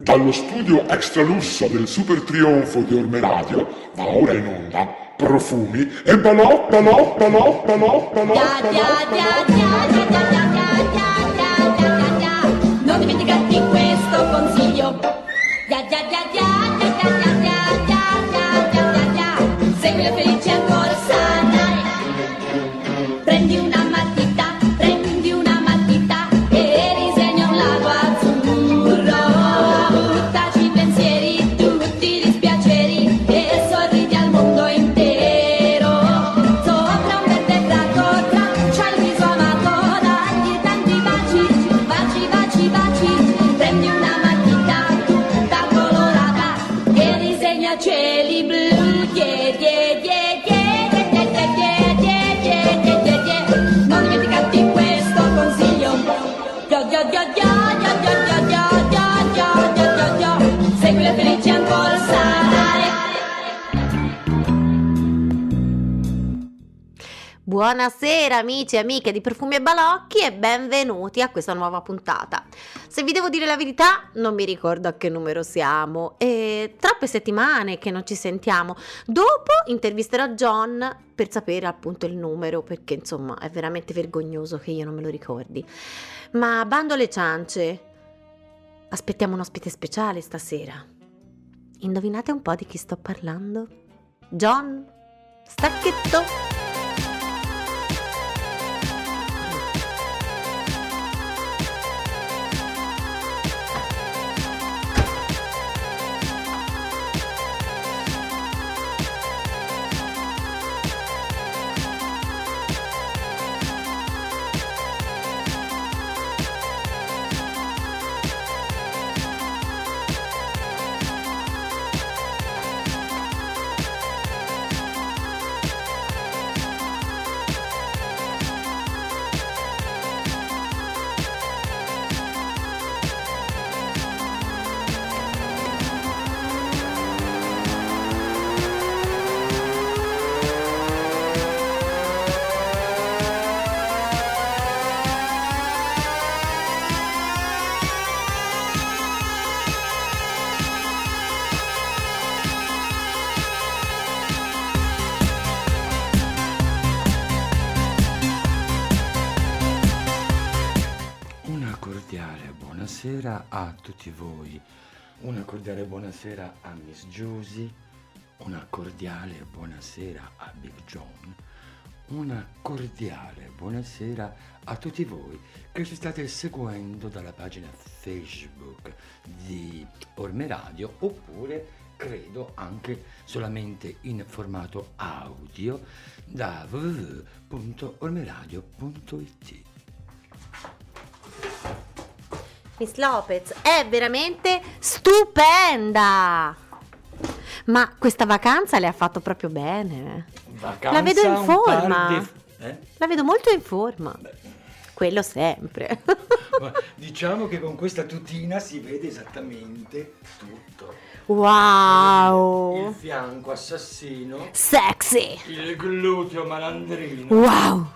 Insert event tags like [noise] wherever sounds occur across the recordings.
Dallo studio extra lusso del super trionfo di Orme Radio va ora in onda profumi e balò, balò, balò, balò, balò, Ya, ya, ya, ya, ya, ya, ya, Buonasera amici e amiche di Profumi e Balocchi e benvenuti a questa nuova puntata. Se vi devo dire la verità, non mi ricordo a che numero siamo e troppe settimane che non ci sentiamo. Dopo intervisterò John per sapere appunto il numero perché insomma è veramente vergognoso che io non me lo ricordi. Ma bando alle ciance, aspettiamo un ospite speciale stasera. Indovinate un po' di chi sto parlando? John Stacchetto. Tutti voi, una cordiale buonasera a Miss Josie, una cordiale buonasera a Big John, una cordiale buonasera a tutti voi che ci state seguendo dalla pagina Facebook di Orme Radio oppure credo anche solamente in formato audio da www.ormeradio.it. Miss Lopez è veramente stupenda. Ma questa vacanza le ha fatto proprio bene. Vacanza, La vedo in forma. di- eh? La vedo molto in forma. Quello sempre. [laughs] Ma [laughs] diciamo che con questa tutina si vede esattamente tutto. Il wow. fianco assassino, Sexy. il gluteo malandrino, Wow.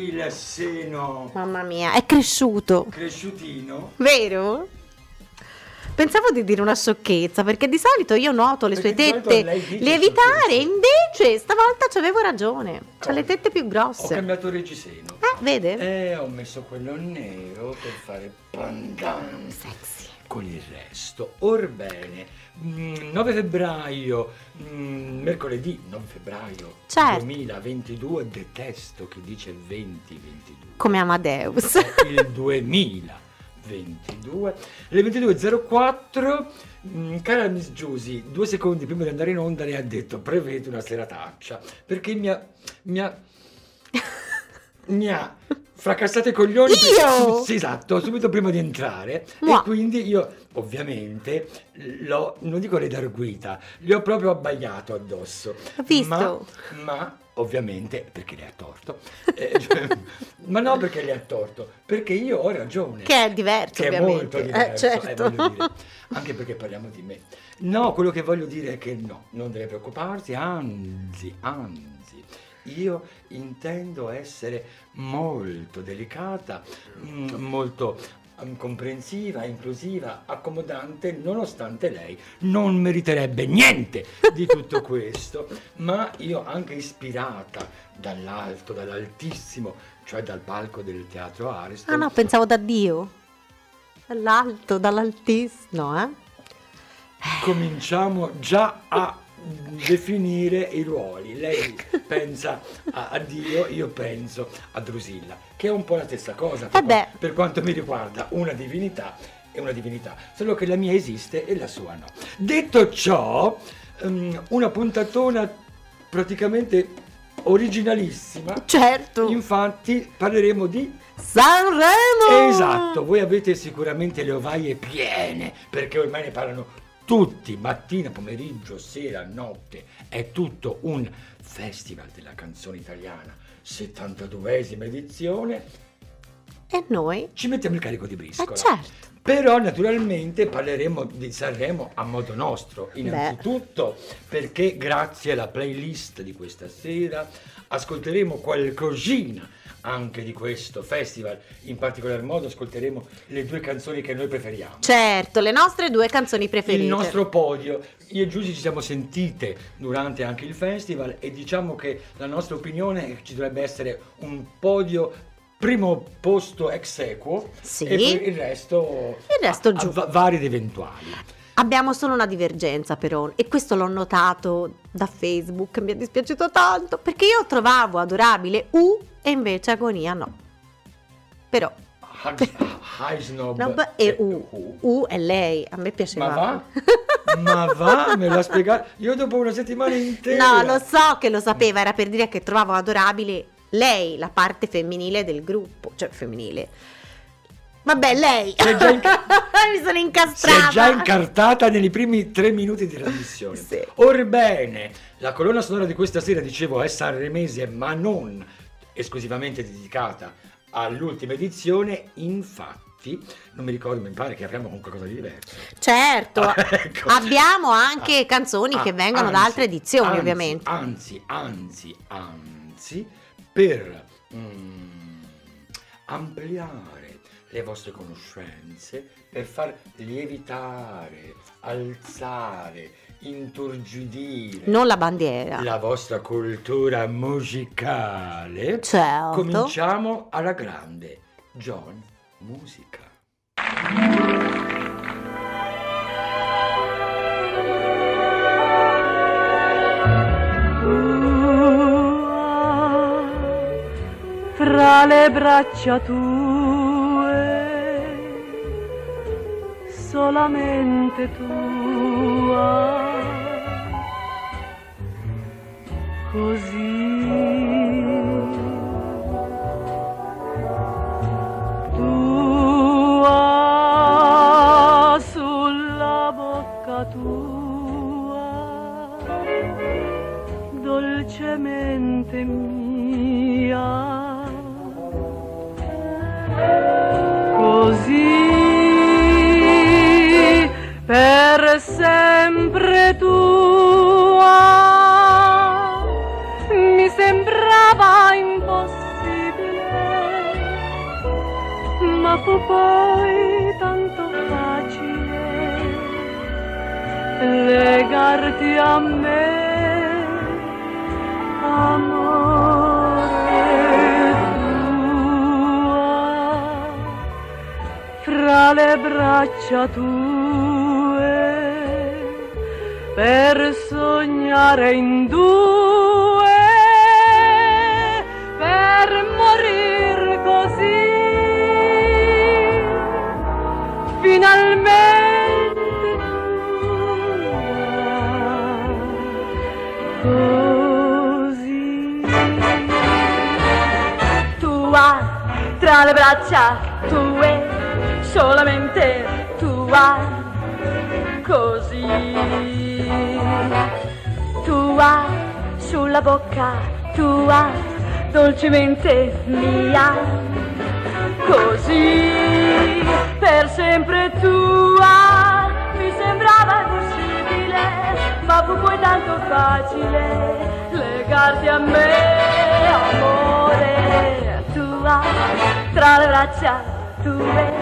Il seno Mamma mia, è cresciuto. cresciutino. Vero? Pensavo di dire una sciocchezza perché di solito io noto le sue Perché solito tette lievitare, invece stavolta ci avevo ragione. Ha le tette più Ho grosse. cambiato reggiseno. Eh, vede? E ho messo quello nero per fare pandan Sexy. con il resto. Orbene, 9 febbraio, mm, mercoledì 9 febbraio Certo. 2022, detesto chi dice 2022. Come Amadeus. il 2022 le 22.04 mm, cara Miss Giusy due secondi prima di andare in onda ne ha detto prevede una serataccia perché mi ha mi ha [laughs] mi ha fracassato i coglioni Io? [laughs] sì, esatto subito prima di entrare Mua. e quindi io ovviamente l'ho non dico redarguita gli ho proprio abbaiato addosso Ho visto. ma, ma ovviamente perché le ha torto eh, cioè, [laughs] ma no perché le ha torto perché io ho ragione Che è diverso, che è molto Eh, diverso eh, certo. voglio dire. [laughs] anche perché parliamo di me no quello che voglio dire è che no non deve preoccuparsi anzi anzi io intendo essere molto delicata mm, molto comprensiva, inclusiva, accomodante, nonostante lei non meriterebbe niente di tutto questo, ma io anche ispirata dall'alto, dall'altissimo, cioè dal palco del teatro Ariston. Ah no, pensavo da Dio. Dall'alto, dall'altissimo, no, eh? cominciamo già a definire i ruoli. Lei pensa a, a Dio, io penso a Drusilla, che è un po' la stessa cosa per, qua- per quanto mi riguarda, una divinità e una divinità, solo che la mia esiste e la sua no. Detto ciò, ehm, una puntatona praticamente originalissima. Certo. Infatti parleremo di Sanremo! Esatto, voi avete sicuramente le ovaie piene perché ormai ne parlano tutti, mattina, pomeriggio, sera, notte. È tutto un festival della canzone italiana, 72esima edizione. E noi? Ci mettiamo il carico di Eh briscola. certo. Però naturalmente parleremo di Sanremo a modo nostro, innanzitutto perché grazie alla playlist di questa sera ascolteremo qualcosina anche di questo festival, in particolar modo ascolteremo le due canzoni che noi preferiamo. Certo, le nostre due canzoni preferite. Il nostro podio, io e Giusy ci siamo sentite durante anche il festival e diciamo che la nostra opinione è che ci dovrebbe essere un podio primo posto ex equo Sì. e poi il resto, Il resto a- a vari ed eventuali. Abbiamo solo una divergenza però e questo l'ho notato da Facebook, mi è dispiaciuto tanto perché io trovavo adorabile U e invece Agonia no. Però High, [laughs] high snob Nob e U. U è lei, a me piaceva. Ma va? [laughs] Ma va? Me l'ha spiegato? Io dopo una settimana intera. No, lo so che lo sapeva, era per dire che trovavo adorabile lei, la parte femminile del gruppo, cioè femminile. Vabbè, lei. Si è già inc- [laughs] Mi sono Si incastrata. è già incartata nei primi tre minuti di trasmissione. Sì. Orbene, la colonna sonora di questa sera, dicevo, è sanremese, ma non esclusivamente dedicata all'ultima edizione. Infatti, non mi ricordo, mi pare che con qualcosa di diverso. Certo, [laughs] Ecco. abbiamo anche Ah, canzoni che ah, vengono da anzi, altre edizioni, anzi, ovviamente. Anzi, anzi, anzi, per mm, ampliare le vostre conoscenze, per far lievitare, alzare, inturgidire Non la bandiera. la vostra cultura musicale, Certo. cominciamo alla grande. John Musica. fra le braccia tue, solamente tua, così sempre tua. Mi sembrava impossibile, ma fu poi tanto facile legarti a me, amore tua, fra le braccia tue, per sognare in due, per morir così. Finalmente così. Tua tra le braccia tue solamente tua tua sulla bocca tua dolcemente mia così per sempre tua mi sembrava impossibile ma fu poi tanto facile legarti a me amore tua tra le braccia tue,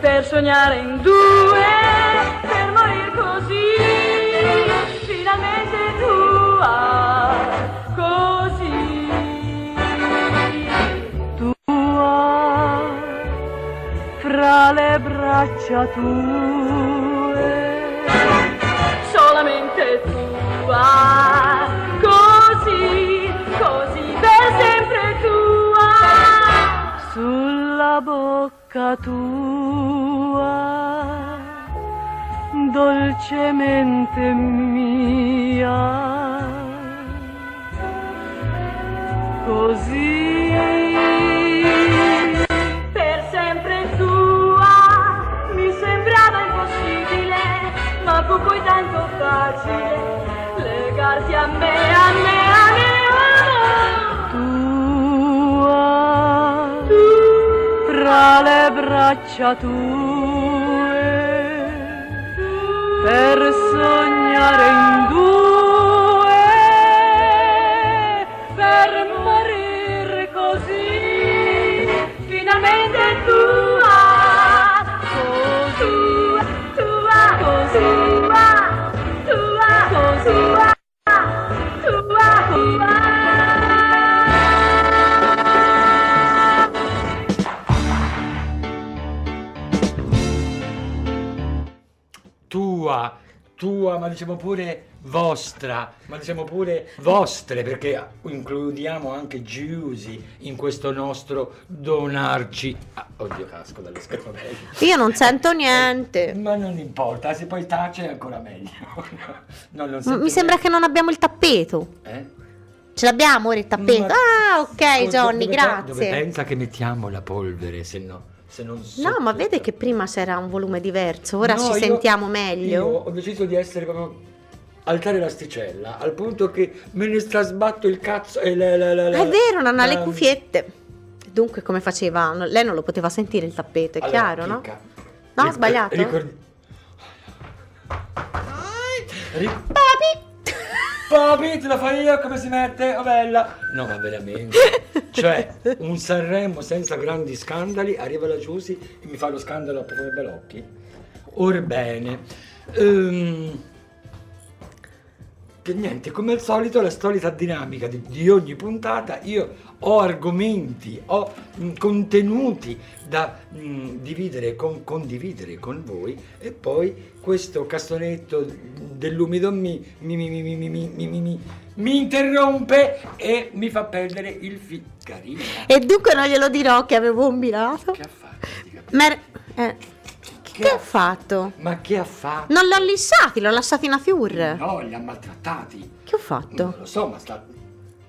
per sognare in due, per morire così, le braccia tue, solamente tua, così, così per sempre tua, sulla bocca tua, dolcemente mia, così. Per sempre tua, mi sembrava impossibile, ma fu poi tanto facile legarti a me, a me, a me. Tua, fra le braccia tue, per sognare in due, tua, ma diciamo pure vostra, ma diciamo pure vostre, perché includiamo anche Giusy in questo nostro donarci. Ah, oddio, casco dalle scappelle. Io non sento niente. Ma non importa, se poi tace è ancora meglio. [laughs] No, Mi sembra niente. che non abbiamo il tappeto. Eh? Ce l'abbiamo ora il tappeto? Ma- Ah, ok, Johnny, dove- grazie. Dove pensa che mettiamo la polvere, se no, se non No, ma vede che prima c'era un volume diverso, ora No, ci io- sentiamo meglio. Io ho deciso di essere proprio alzare l'asticella al punto che me ne strasbatto il cazzo e la, la, la, È vero, non ha le cufiette. Dunque, come faceva? No, Lei non lo poteva sentire il tappeto, è Allora, chiaro, no? chicca, No, ric- sbagliato? ricordi- Ric- Papi! Papi, te la fai io come si mette? Oh bella! No, ma veramente. [laughs] Cioè, [laughs] un Sanremo senza grandi scandali, arriva la Giusy e mi fa lo scandalo a Profumi Balocchi. Orbene. ehm, che niente, come al solito la solita dinamica di, di ogni puntata, io ho argomenti, ho mh, contenuti da mh, dividere, con, condividere con voi e poi questo cassonetto dell'umido mi, mi, mi, mi mi mi mi mi interrompe e mi fa perdere il filo. Carino. E dunque non glielo dirò che avevo un bilato. Che affare, Mer- eh che ha fatto? Ma che ha fatto? Non l'ho lissati, l'ho lasciati in fiur. No, li ha maltrattati. Che ho Non fatto? lo so, ma sta...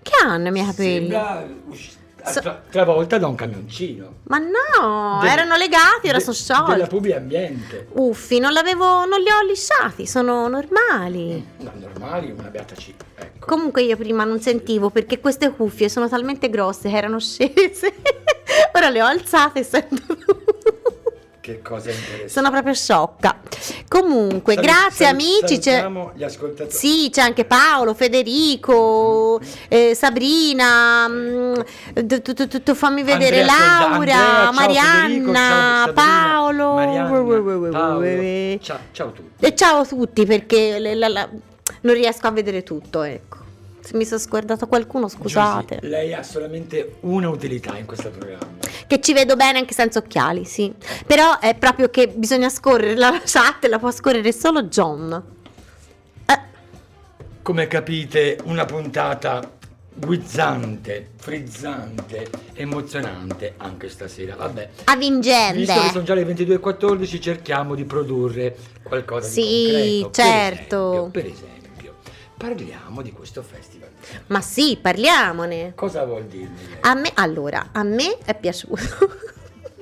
Che hanno i miei capelli? Sembra So- tra- travolta da un camioncino. Ma no, Del- erano legati, ora de- sono sciolti. Della Pubi Ambiente. Uffi, non l'avevo, non li ho lissati, sono normali. No, normali, una beata C. Ecco. Comunque io prima non sentivo perché queste cuffie sono talmente grosse che erano scese. [laughs] Ora le ho alzate e sento. Che cosa interessante. Sono proprio sciocca. Comunque, Salu- grazie salu- amici. C'è... gli ascoltatori. Sì, c'è anche Paolo, Federico, eh, Sabrina, mm, fammi vedere Laura, Marianna, Paolo. Ciao, a tutti. E ciao a tutti perché non riesco a vedere tutto, ecco. Se mi sono scordato qualcuno, scusate. Giusy, lei ha solamente una utilità in questo programma. Che ci vedo bene anche senza occhiali, sì. Però è proprio che bisogna scorrere la chat, la può scorrere solo John. Eh, Come capite, una puntata guizzante, frizzante, emozionante anche stasera. Vabbè, avvingente. visto che sono già le 22.14, cerchiamo di produrre qualcosa Sì, di concreto. certo. Per esempio, per esempio, parliamo di questo festival. Ma sì, parliamone. Cosa vuol dirmi? lei? A me, allora, a me è piaciuto.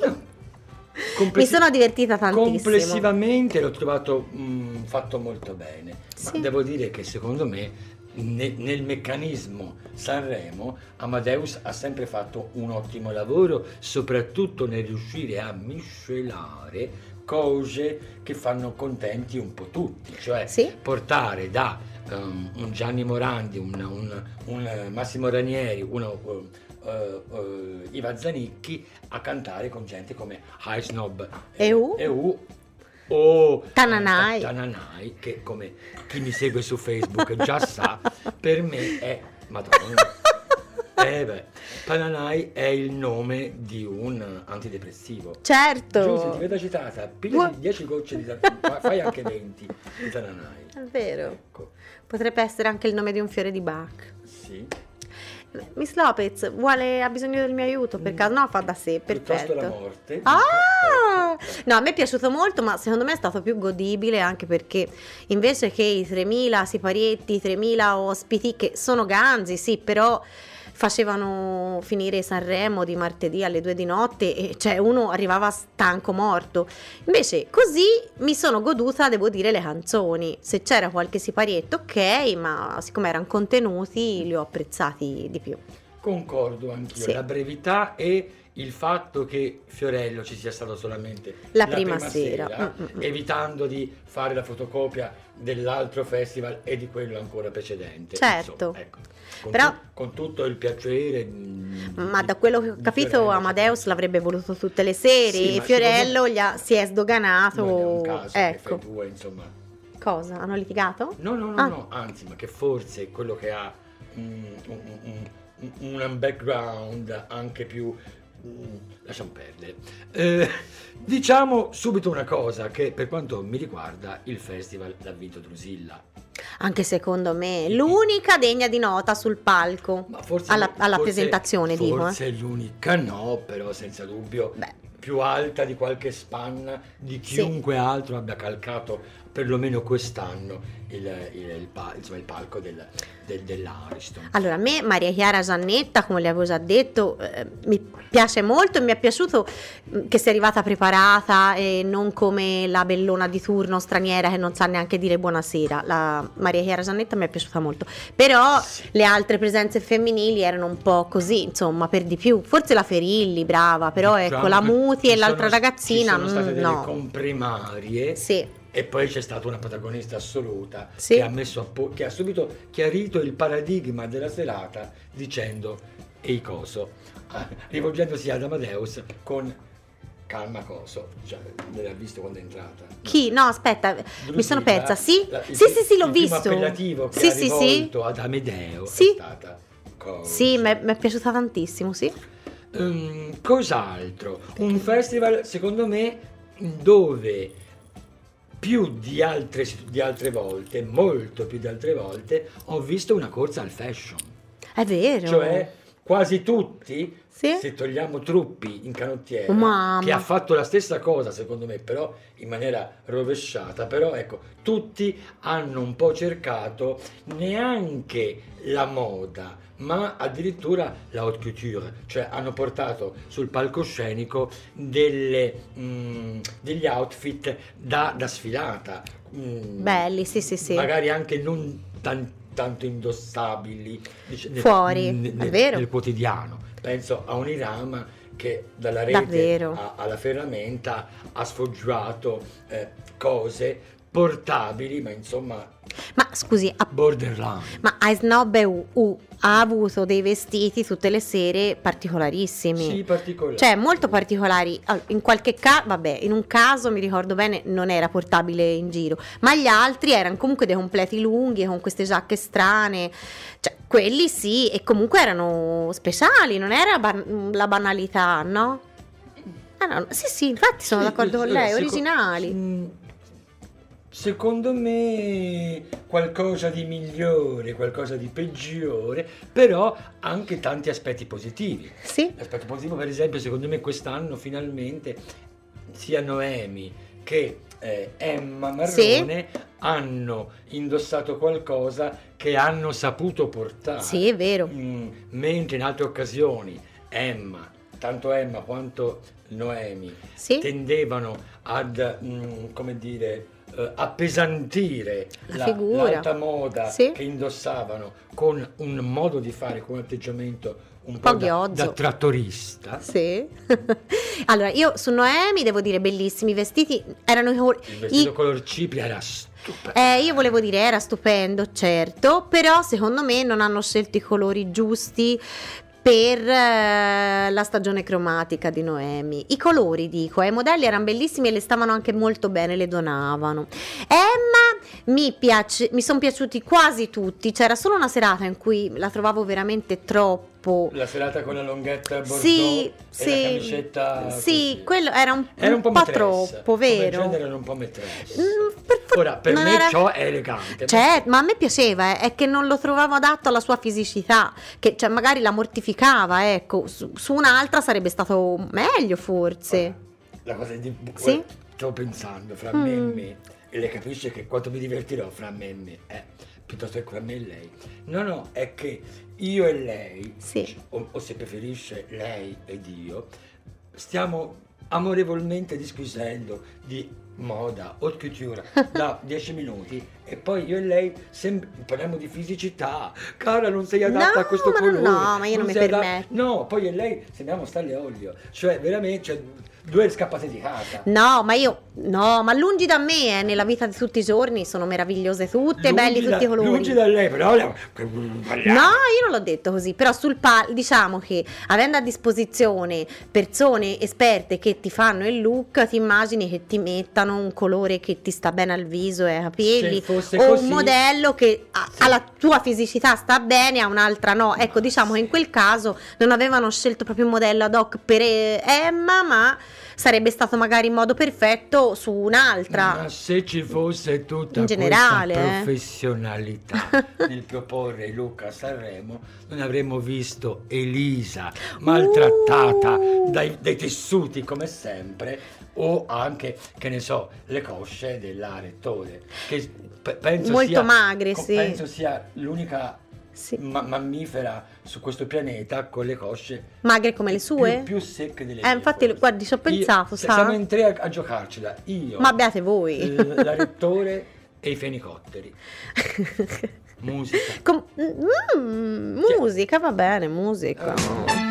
Mi Complessi- sono divertita tantissimo. Complessivamente l'ho trovato mm, fatto molto bene, Sì. ma devo dire che secondo me ne- nel meccanismo Sanremo Amadeus ha sempre fatto un ottimo lavoro, soprattutto nel riuscire a miscelare cose che fanno contenti un po' tutti, cioè Sì. portare da um, un Gianni Morandi, un, un- un, eh, Massimo Ranieri, uno, uh, eh, eh, Iva Zanicchi a cantare con gente come High Snob EU. EU o Tananai. Tananai, che come chi mi segue su Facebook già sa, per me è Madonna. [laughs] Eh beh, Tananai è il nome di un antidepressivo. Certo. Giù, se ti vedo agitata, pigliati Gua- 10 gocce di fa- fai anche 20 di Tananai. È vero. Ecco, Potrebbe essere anche il nome di un fiore di Bach. sì. Miss Lopez vuole, ha bisogno del mio aiuto per caso? No, fa da sé, Piuttosto la perfetto. morte. Ah! No, a me è piaciuto molto, ma secondo me è stato più godibile anche perché invece che i 3000 siparietti, i 3000 ospiti, che sono ganzi, sì, però facevano finire Sanremo di martedì alle 2 di notte e cioè uno arrivava stanco morto. Invece così mi sono goduta, devo dire, le canzoni. Se c'era qualche siparietto, ok, ma siccome erano contenuti li ho apprezzati di più. Concordo anch'io, Sì. la brevità e il fatto che Fiorello ci sia stato solamente La prima sera. Mm, mm, mm. evitando di fare la fotocopia dell'altro festival e di quello ancora precedente. Certo. Insomma, ecco, con, Però- tu- con tutto il piacere. mm, Ma di- da quello che ho di capito, Fiorello, Amadeus l'avrebbe voluto tutte le sere. Sì, Fiorello gli ha- si è Non è sdoganato. un caso ecco. due, insomma. Cosa? Hanno litigato? No, no, no, Ah. no, anzi, ma che forse quello che ha mm, un, un- un- un background anche più... mm, lasciamo perdere. Eh, diciamo subito una cosa, che per quanto mi riguarda il festival l'ha vinto Drusilla. Anche secondo me, l'unica degna di nota sul palco. Ma forse alla alla forse- presentazione, dico. eh. Forse è l'unica no, però senza dubbio Beh. più alta di qualche spanna di chiunque altro abbia calcato perlomeno quest'anno il, il- il insomma, il palco del, del- dell'Ariston. Allora, a me Maria Chiara Giannetta, come le avevo già detto, eh, mi piace molto e mi è piaciuto mm, che sia arrivata preparata e non come la bellona di turno straniera che non sa neanche dire buonasera. La Maria Chiara Giannetta mi è piaciuta molto. Però Sì. le altre presenze femminili erano un po' così, insomma, per di più. Forse la Ferilli, brava, però Diciamo ecco, la Muti e l'altra sono- ragazzina, Ci sono state mm, delle no. comprimarie Sì, e poi c'è stata una protagonista assoluta Sì. che, ha messo a po- che ha subito chiarito il paradigma della serata dicendo ehi coso, [laughs] rivolgendosi ad Amadeus con calma coso, cioè l'ha visto quando è entrata. chi? No, aspetta, mi Drusilla, sono persa. Sì? la- il sì, sì, sì, l'ho il visto. appellativo che Sì, ha sì, ad Amedeo Sì. è stata coso. Sì, mi è mi piaciuta tantissimo, sì. Ehm, cos'altro? Un festival, secondo me, dove più di altre, di altre volte, molto più di altre volte, ho visto una corsa al fashion. È vero. Cioè, quasi tutti, Sì? se togliamo Truppi in canottiera, mamma. che ha fatto la stessa cosa, secondo me, però in maniera rovesciata, però ecco, tutti hanno un po' cercato neanche la moda, ma addirittura la haute couture, cioè hanno portato sul palcoscenico delle, mm, degli outfit da, da sfilata. Mm, Belli, sì, sì, sì. magari anche non tan- tanto indossabili dice- Fuori, nel, nel- nel quotidiano. Penso a Unirama che dalla rete a- alla ferramenta ha sfoggiato eh, cose portabili, ma insomma Ma scusi, a- borderline. ma Ice Snob EU ha avuto dei vestiti tutte le sere particolarissimi. Sì, particolari. Cioè, molto particolari. In qualche caso, vabbè, in un caso mi ricordo bene, non era portabile in giro, ma gli altri erano comunque dei completi lunghi con queste giacche strane. Cioè, quelli sì, e comunque erano speciali, non era ban- la banalità, no? Ah, no, Sì, sì, infatti sono Sì, d'accordo con eh, lei, seco- originali. Mm, Secondo me qualcosa di migliore, qualcosa di peggiore, però anche tanti aspetti positivi. Sì, L'aspetto positivo, per esempio, secondo me quest'anno finalmente sia Noemi che eh, Emma Marrone hanno indossato qualcosa che hanno saputo portare. sì, è vero. Mm, mentre in altre occasioni Emma, tanto Emma quanto Noemi, Sì. tendevano ad, mm, come dire, eh, appesantire La figura. l'alta moda Sì. che indossavano con un modo di fare, con un atteggiamento un po' po' da, da trattorista. Sì. [laughs] allora, io su Noemi devo dire bellissimi i vestiti, erano i Il vestito i- color cipria era stupendo. eh, io volevo dire era stupendo, certo, però secondo me non hanno scelto i colori giusti per eh, la stagione cromatica di Noemi. I colori, dico, ai modelli erano bellissimi e le stavano anche molto bene, le donavano. Emma mi, piace, mi sono piaciuti quasi tutti, c'era solo una serata in cui la trovavo veramente troppo La serata con la longhetta bordeaux sì, e sì, sì, quello era un, Era un po', maîtresse. troppo, Come vero? genere era un po' maîtresse. Mm, per for- Ora, per me era- ciò è elegante. Cioè, ma a me piaceva, eh, è che non lo trovavo adatto alla sua fisicità, che cioè, magari la mortificava, ecco, su, su un'altra sarebbe stato meglio forse. La cosa di... Sì? Sto pensando fra me e Mm. me, e lei capisce che quanto mi divertirò fra me e me, eh, piuttosto che fra me e lei. No, no, è che io e lei, Sì. o, o se preferisce lei ed io, stiamo amorevolmente disquisendo di moda, haute couture, [laughs] da dieci minuti e poi io e lei sem- parliamo di fisicità. Cara, non sei adatta No, a questo ma colore. no, ma io non mi sei adatta- permetto. No, poi io e lei sembriamo stalle olio, cioè veramente cioè, due scappate di casa. No, ma io, no, ma lungi da me, eh, nella vita di tutti i giorni sono meravigliose tutte, Lungi belli da- tutti i colori. Lungi da lei, però. No, io non l'ho detto così, però sul palco diciamo che avendo a disposizione persone esperte che ti fanno il look, ti immagini che ti mettano un colore che ti sta bene al viso e ai capelli o così- un modello che a- alla tua fisicità sta bene, a un'altra no. Ecco, diciamo che in quel caso non avevano scelto proprio un modello ad hoc per eh, Emma, ma sarebbe stato magari in modo perfetto su un'altra. Ma se ci fosse tutta generale, questa eh. professionalità [laughs] nel proporre Luca Sanremo, non avremmo visto Elisa maltrattata Uh. dai, dai tessuti come sempre o anche, che ne so, le cosce della rettore, che pe- penso Molto sia, magre, sì. penso sia l'unica Sì. ma- mammifera su questo pianeta con le cosce Magre come le sue? più, più secche delle Eh, mie, infatti, forse. guardi, ci ho Io- pensato, se- sa? Siamo in tre a, a giocarcela. Io, Ma abbiate voi. l- la rettore [laughs] e i fenicotteri. Musica. Com- mm, musica, va bene, musica. Che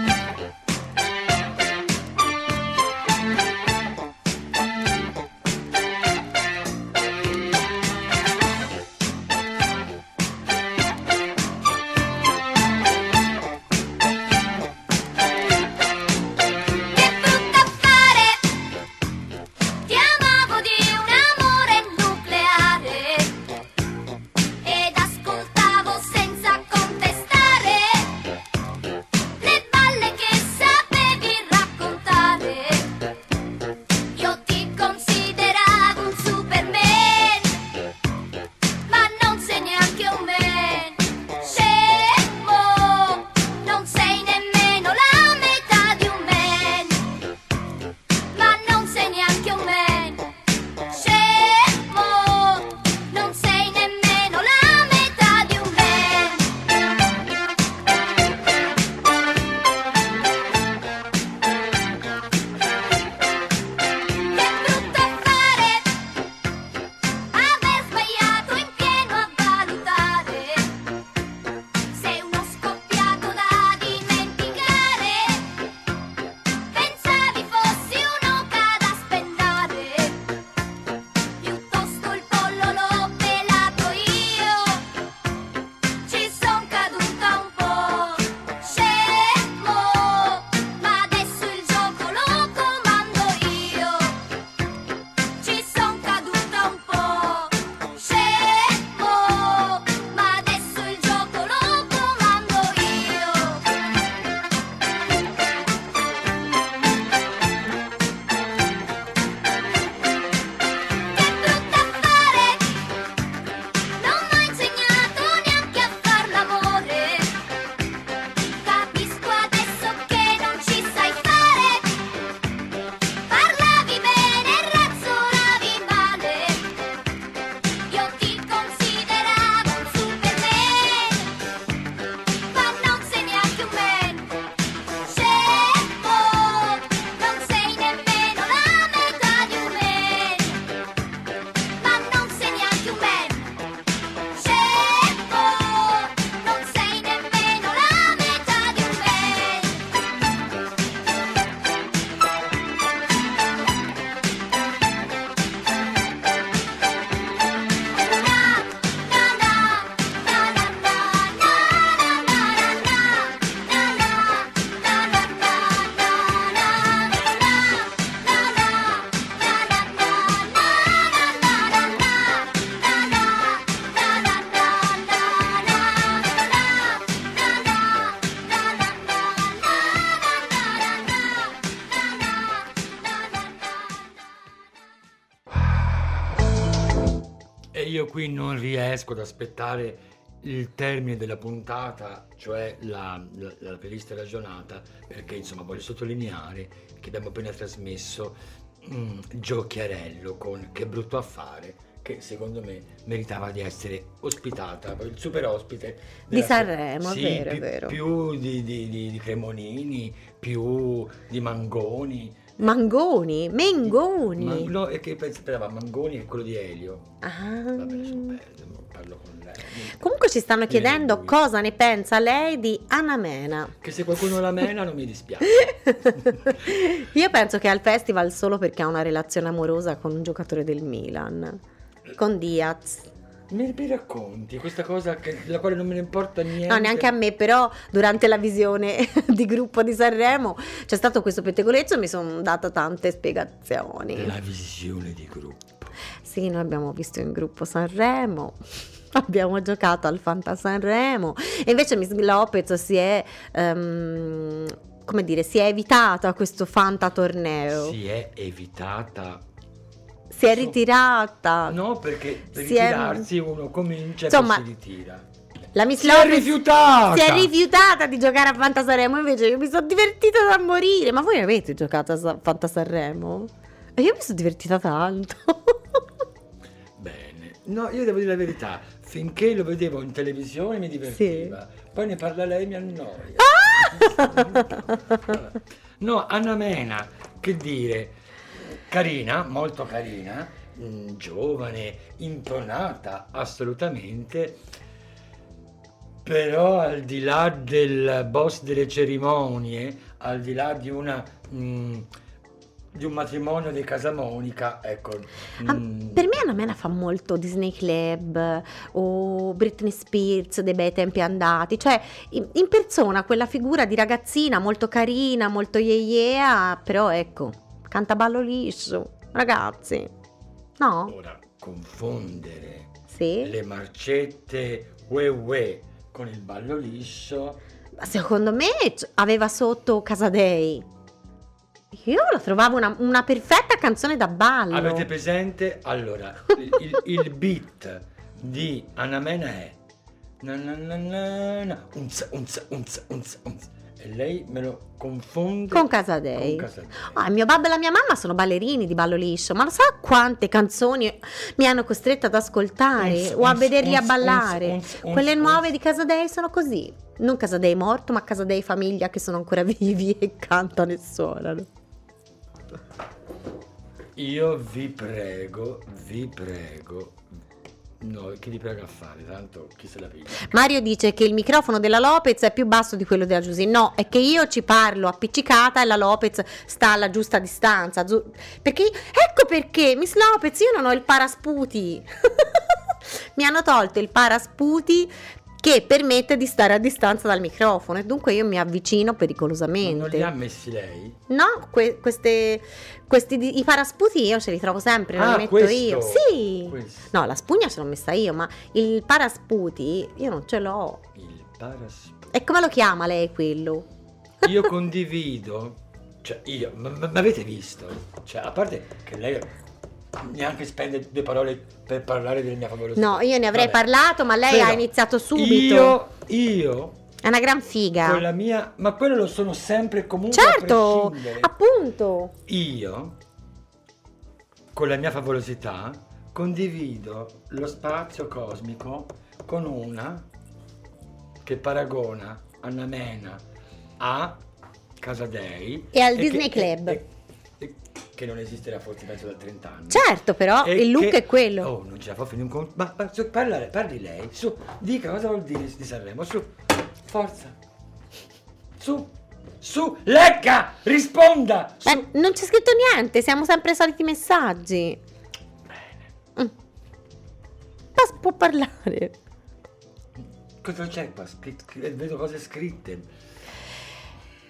non riesco ad aspettare il termine della puntata, cioè la, la, la playlist ragionata, perché insomma voglio sottolineare che abbiamo appena trasmesso mm, Gio Chiarello con Che brutto affare, che secondo me meritava di essere ospitata, il super ospite Di della- Sanremo, è Sì, vero, più, vero. più di, di- di- di Cremonini, più di Mangoni. Mangoni, Mengoni. Ma- no, e che pensava Mangoni è quello di Elio. Ah. Vabbè, lasciamo perdere, parlo con lei. Comunque ci stanno chiedendo lui. cosa ne pensa lei di Anna Mena. Che se qualcuno la mena non mi dispiace. [laughs] Io penso che è al festival solo perché ha una relazione amorosa con un giocatore del Milan, con Diaz. Mi, mi racconti questa cosa che, della quale non me ne importa niente? No, neanche a me, però durante la visione [laughs] di gruppo di Sanremo c'è stato questo pettegolezzo e mi sono data tante spiegazioni. La visione di gruppo. Sì, noi abbiamo visto in gruppo Sanremo. [laughs] Abbiamo giocato al Fanta Sanremo e invece Miss Lopez si è, ehm, come dire, si è evitata questo Fanta torneo. Si è evitata. Si è ritirata. No, perché per Si è- ritirarsi uno comincia Insomma, e si ritira. La Miss Si è Lopez rifiutata! si è rifiutata di giocare a Fanta Sanremo, invece io mi sono divertita da morire. Ma voi avete giocato a Sa- Fanta Sanremo? E io mi sono divertita tanto. [laughs] Bene. No, io devo dire la verità. Finché lo vedevo in televisione mi divertiva. Poi ne parla lei e mi annoia. Ah! [laughs] No, Anna Mena, che dire, carina, molto carina, mm, giovane, intonata assolutamente, però al di là del boss delle cerimonie, al di là di una... mm, di un matrimonio di Casamonica, ecco. Ah, mm, per me Anna fa molto Disney Club o Britney Spears dei bei tempi andati, cioè in, in persona quella figura di ragazzina molto carina, molto yeah, però ecco, canta ballo liscio, ragazzi, no? Ora, confondere Sì? le marcette ue ue con il ballo liscio Ma Secondo me aveva sotto Casadei. Io la trovavo una, una perfetta canzone da ballo. Avete presente? Allora, il, il- il beat di Anna Mena è na na na na na, unza, unza, unza, unza, unza. E lei me lo confonde Con Casadei. con Casadei. Ah, mio babbo e la mia mamma sono ballerini di ballo liscio, ma lo sa quante canzoni mi hanno costretto ad ascoltare Uns, o a uns, vederli a uns, ballare? uns, uns, Quelle nuove di Casadei sono così. Non Casadei morto, ma Casadei famiglia che sono ancora [laughs] vivi e cantano e suonano. Io vi prego, vi prego, no, chi vi prega a fare, tanto chi se la piglia. Mario dice che il microfono della Lopez è più basso di quello della Giusy. No, è che io ci parlo appiccicata e la Lopez sta alla giusta distanza. Perché ecco perché, Miss Lopez, io non ho il parasputi. [laughs] Mi hanno tolto il parasputi che permette di stare a distanza dal microfono e dunque io mi avvicino Ma pericolosamente. non li ha messi lei? No, que- queste, questi i parasputi io ce li trovo sempre, non Ah, li metto questo, io. Sì. questo. No, la spugna ce l'ho messa io, ma il parasputi io non ce l'ho. Il parasputo. E come lo chiama lei quello? [laughs] Io condivido, cioè io, ma, ma- ma avete visto? Cioè, a parte che lei neanche spende due parole per parlare della mia favolosità. No, io ne avrei Vabbè. parlato, ma lei Però ha iniziato subito. Io, io, È una gran figa. con la mia, ma quello lo sono sempre e comunque Certo, appunto. Io, con la mia favolosità, condivido lo spazio cosmico con una che paragona Anna Mena a Casadei E al che- Disney Club. e- e- che non esisterà forse penso da 30 anni. Certo, però E il look che- è quello. Oh, non ce la fa finire un conto. Ma, ma su, parla- parli lei, su, dica cosa vuol dire di Sanremo, su, forza. Su, su, lecca, risponda. Su. Beh, non c'è scritto niente, siamo sempre i soliti messaggi. Mm. Ma può parlare. Cosa c'è qua? Scri- vedo cose scritte.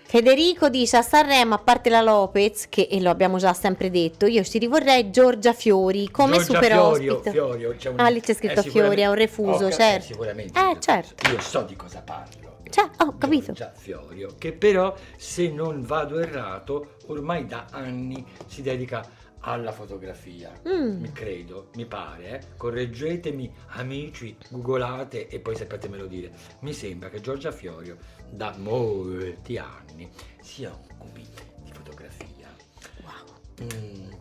Federico dice a Sanremo, a parte la Lopez, che e lo abbiamo già sempre detto, io ci rivorrei Giorgia Fiori come Giorgia super Fiorio, ospite. Fiorio, c'è un- Ah, lì c'è scritto eh, Fiori, è un refuso, cap- certo. Sicuramente. Eh, certo. Io so di cosa parlo. Cioè, ho capito. Giorgia Fiorio, che però, se non vado errato, ormai da anni si dedica alla fotografia. Mm. Mi credo, mi pare, eh. correggetemi amici, googolate e poi sapetemelo dire. Mi sembra che Giorgia Fiorio da molti anni si occupi di fotografia. Wow. Mm,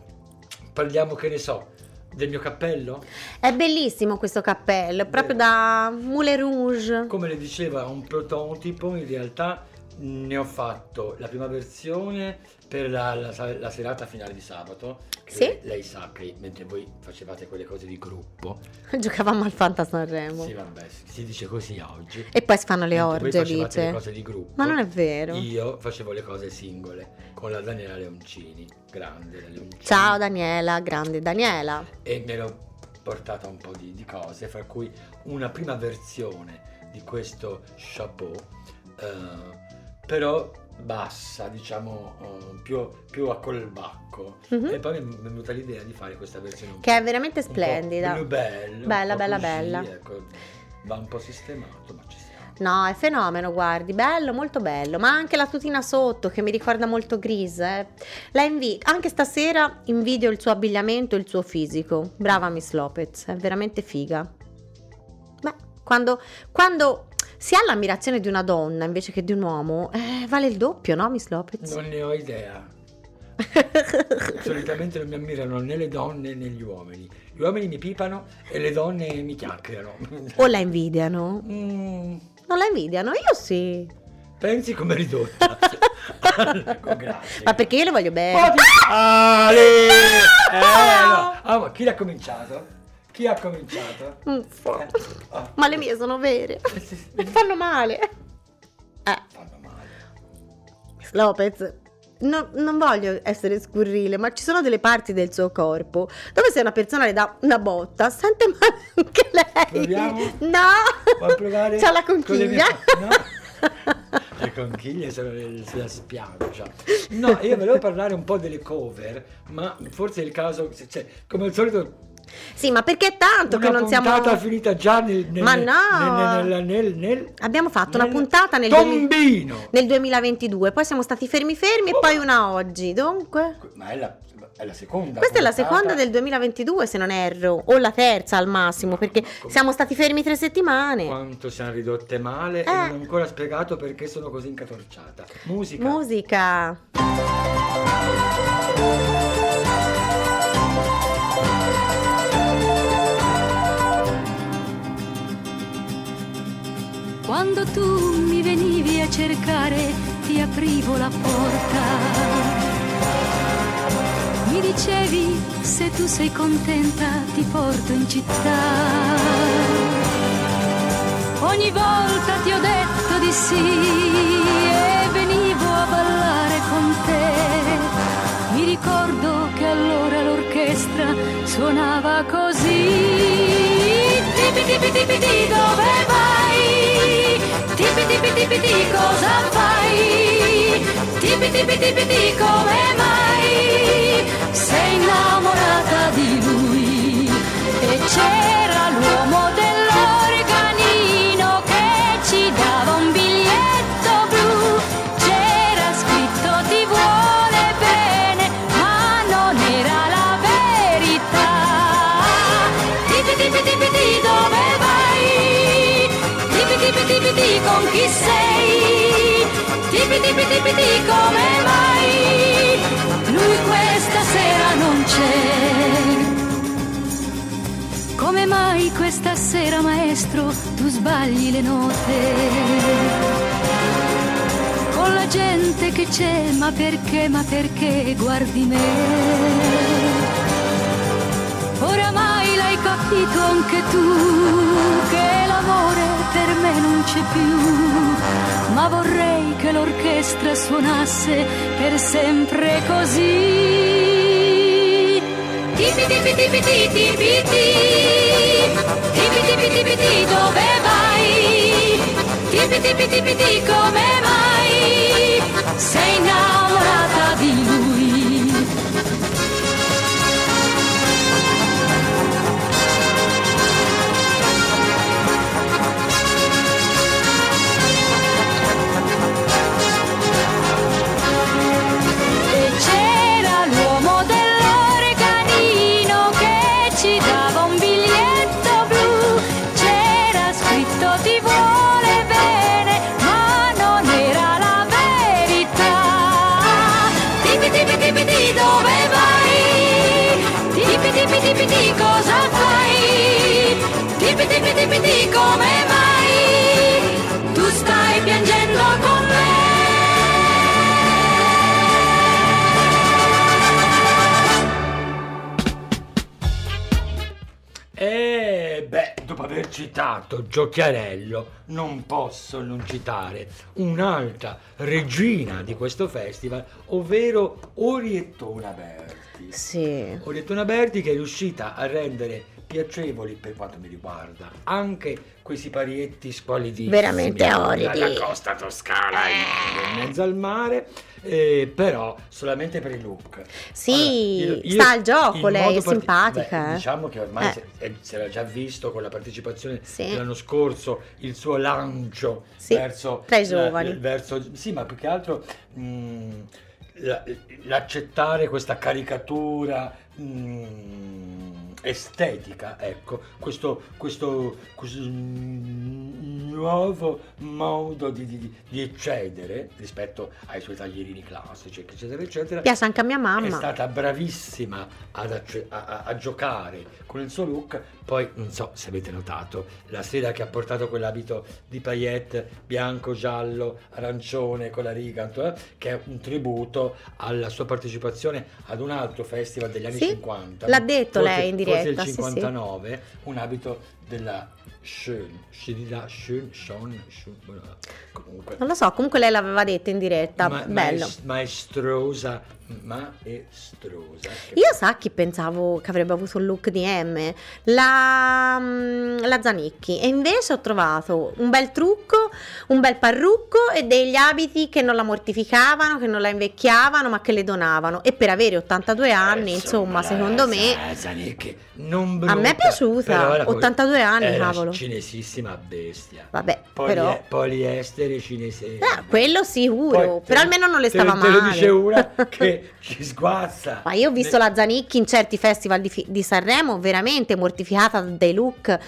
Parliamo, che ne so, del mio cappello? È bellissimo questo cappello, è proprio da Moulin Rouge. Come le diceva, un prototipo, in realtà ne ho fatto la prima versione per la, la- la serata finale di sabato. Sì. Lei sa che mentre voi facevate quelle cose di gruppo, [laughs] Giocavamo al Fanta Sanremo. sì vabbè, si dice così oggi. E poi si fanno le orge, facevate le dice. cose di gruppo. Ma non è vero. Io facevo le cose singole con la Daniela Leoncini, grande la Leoncini. Ciao Daniela, grande Daniela. e mi ero portata un po' di, di cose, fra cui una prima versione di questo chapeau, eh, però bassa, diciamo eh, più, più a colbacco. Mhm. E poi mi è venuta l'idea di fare questa versione Che è veramente splendida. Un Bella, po' bella, così, bella. ecco, va un po' sistemato, ma ci siamo. No, è fenomeno, guardi, bello, molto bello, ma anche la tutina sotto che mi ricorda molto Gris, eh. La invi- anche stasera invidio il suo abbigliamento e il suo fisico. Brava Miss Lopez, è veramente figa. Beh, quando, quando si ha l'ammirazione di una donna invece che di un uomo, eh, vale il doppio, no Miss Lopez? Non ne ho idea. [laughs] Solitamente non mi ammirano né le donne né gli uomini. Gli uomini mi pipano e le donne mi chiacchierano. o la invidiano? Mm, Non la invidiano? Io sì. pensi come ridotta? [laughs] Ma perché io le voglio bene. Di- Ale! Eh, no. Ah, ma chi l'ha cominciato? Chi ha cominciato? Mm, fo- Eh, ah. Ma le mie sono vere. Eh, sì, sì. E [laughs] fanno male. Eh, Fanno male. Miss Lopez, no- non voglio essere scurrile, ma ci sono delle parti del suo corpo dove se una persona le dà una botta, sente [laughs] male anche lei. Proviamo? No! Vuoi provare? C'ha la con le mie- conchiglia. No? [laughs] Le conchiglie sono sulla spiaggia. No, io volevo parlare un po' delle cover, ma forse è il caso, cioè, come al solito, Sì, ma perché è tanto che una non siamo... puntata finita già nel, nel, Ma no! nel, nel- nel- nel- Abbiamo fatto una puntata nel, tombino. nel 2022, poi siamo stati fermi fermi Oh. e poi una oggi. Dunque... Ma è la, è la seconda. Questa è la puntata. seconda del 2022 se non erro, o la terza al massimo, perché come- siamo stati fermi tre settimane. Quanto siamo ridotte male e Eh. non ho ancora spiegato perché sono così incatorciata. Musica. Musica. Quando tu mi venivi a cercare ti aprivo la porta. Mi dicevi se tu sei contenta ti porto in città. Ogni volta ti ho detto di sì e venivo a ballare con te. Mi ricordo che allora l'orchestra suonava così. Tipi tipi tipi ti dove vai? Tipi tipi ti cosa fai? Tipi tipi tipi ti come mai? Sei innamorata di lui e c'era l'uomo dell'organino sbagli le note? Con la gente che c'è, ma perché, ma perché guardi me? Oramai l'hai capito anche tu che l'amore per me non c'è più, ma vorrei che l'orchestra suonasse per sempre così. Tipi tipi tipi ti tipi ti, tipi tipi tipi ti dove vai? Tipi tipi tipi ti come mai? Sei innamorata di lui. Citato Giochiarello, non posso non citare un'altra regina di questo festival, ovvero Oriettona Berti. Sì. Oriettona Berti che è riuscita a rendere piacevoli per quanto mi riguarda anche questi parietti squalidissimi Veramente orridi. dalla costa toscana in mezzo al mare eh, però solamente per il look Sì, sta al gioco, lei è parti- simpatica, beh, eh. diciamo che ormai Eh. si, eh, si era già visto con la partecipazione Sì. dell'anno scorso il suo lancio Sì, verso tra i la- giovani. verso, sì ma più che altro mh, la- l'accettare questa caricatura mh, estetica, ecco, questo, questo, questo, nuovo modo di, di- di eccedere rispetto ai suoi taglierini classici, eccetera, eccetera. Piace anche a mia È mamma. stata bravissima acce- a, a- a giocare con il suo look. Poi, non so se avete notato, la sera che ha portato quell'abito di paillette bianco, giallo, arancione con la riga, eh, che è un tributo alla sua partecipazione ad un altro festival degli anni Sì, 50. l'ha detto forse- lei in forse diretta, il sì, sì. 59, un abito della Schön, dirà Schön, Schön, Schön, comunque. Non lo so, comunque lei l'aveva detto in diretta. Ma- Bello. maes- maestrosa, maestrosa. Io sa chi pensavo che avrebbe avuto un look di M? La, mm, la Zanicchi. E invece ho trovato un bel trucco, un bel parrucco e degli abiti che non la mortificavano, che non la invecchiavano, ma che le donavano. E per avere 82 anni, insomma, la secondo me. Zanicchi non A me è brutta, piaciuta, però era 82 anni, cavolo. cinesissima bestia. Vabbè, Polie- però. Poliestere cinese. Ah, quello sicuro, Poi te- però almeno non le te- stava te lo male. dice una [laughs] che ci sguazza. Ma io ho visto Ne- la Zanicchi in certi festival di, di Sanremo veramente mortificata da dei look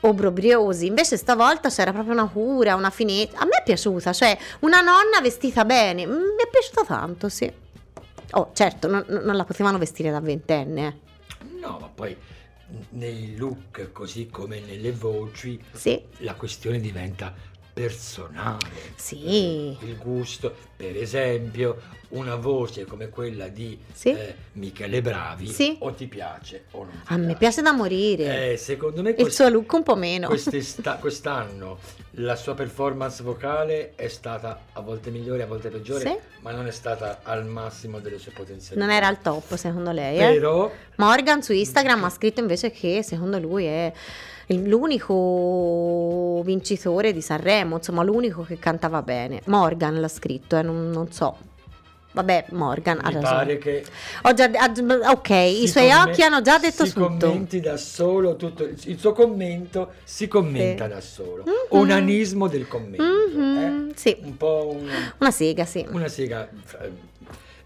obbrobriosi. Invece stavolta c'era proprio una cura, una finezza. A me è piaciuta, cioè una nonna vestita bene. Mm, Mi è piaciuta tanto, sì. Oh, certo, non, non la potevano vestire da ventenne. eh. No, ma poi nei look così come nelle voci Sì, la questione diventa personale. Sì. Il gusto, per esempio, una voce come quella di Sì. eh, Michele Bravi Sì. o ti piace o non a me piace da morire. Eh, secondo me Il quest- suo look un po' meno. quest'esta- quest'anno la sua performance vocale è stata a volte migliore, a volte peggiore, Sì. ma non è stata al massimo delle sue potenzialità. Non era al top secondo lei, eh? Però Morgan su Instagram ha scritto invece che secondo lui è il- l'unico vincitore di Sanremo, insomma l'unico che cantava bene. Morgan l'ha scritto, eh, non, non so. Vabbè, Morgan ha mi ragione. pare che Ho già, ha- ok, i si suoi comme- occhi hanno già detto si tutto. commenti da solo tutto il, suo commento si commenta Sì. da solo Mhm. onanismo del commento Mhm, eh? Sì, un po' un- una sega, sì. una sega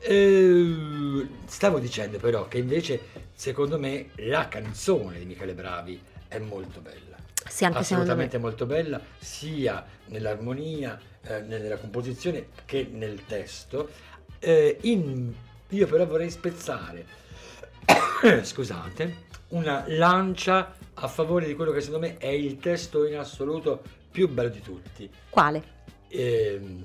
Eh, stavo dicendo però che invece secondo me la canzone di Michele Bravi è molto bella. Sì, anche assolutamente molto bella sia nell'armonia eh, nella composizione che nel testo. Eh, in- io però vorrei spezzare [coughs] scusate una lancia a favore di quello che secondo me è il testo in assoluto più bello di tutti. Quale? Ehm,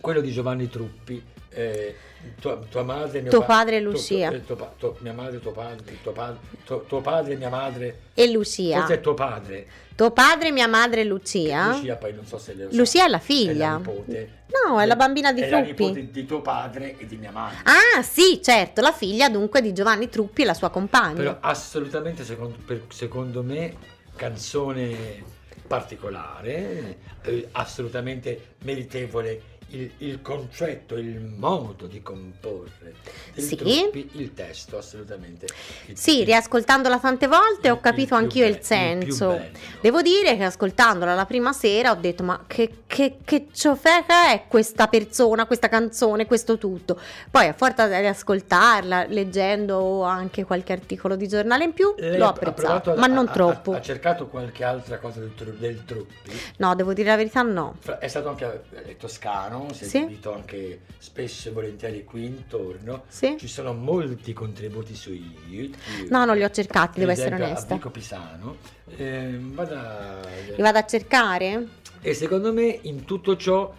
quello di Giovanni Truppi eh, tua, tua madre mio Tuo pa- padre e tuo- Lucia. eh, tuo pa- tuo- mia madre tuo padre tuo padre tuo, tuo padre mia madre E Lucia. forse è tuo padre Tuo padre, mia madre e Lucia? Lucia poi non so se le. Lucia è la è figlia. la nipote No, è la bambina di è la Truppi. nipote di tuo padre e di mia madre Ah, sì, certo, la figlia dunque di Giovanni Truppi e la sua compagna. però assolutamente secondo, per- secondo me canzone particolare eh, assolutamente meritevole il, il concetto il modo di comporre del Sì. Truppi, il testo assolutamente il- Sì, il- riascoltandola tante volte ho il- capito il anch'io il be- il senso. Devo dire che ascoltandola la prima sera ho detto: Ma che, che, che ciofeca è questa persona, questa canzone, questo tutto? Poi, a forza di ascoltarla, leggendo anche qualche articolo di giornale in più, Lei l'ho apprezzato, provato a- ma non a- troppo. Ha, cercato qualche altra cosa del, del Truppi? No, devo dire la verità, no. È stato anche eh, toscano, no? si è Sì. esibito anche spesso e volentieri qui intorno. Sì. Ci sono molti contributi su YouTube. No, non li ho cercati, devo essere onesta. A Vico Pisano. Eh, vada- Li vado a cercare? E secondo me in tutto ciò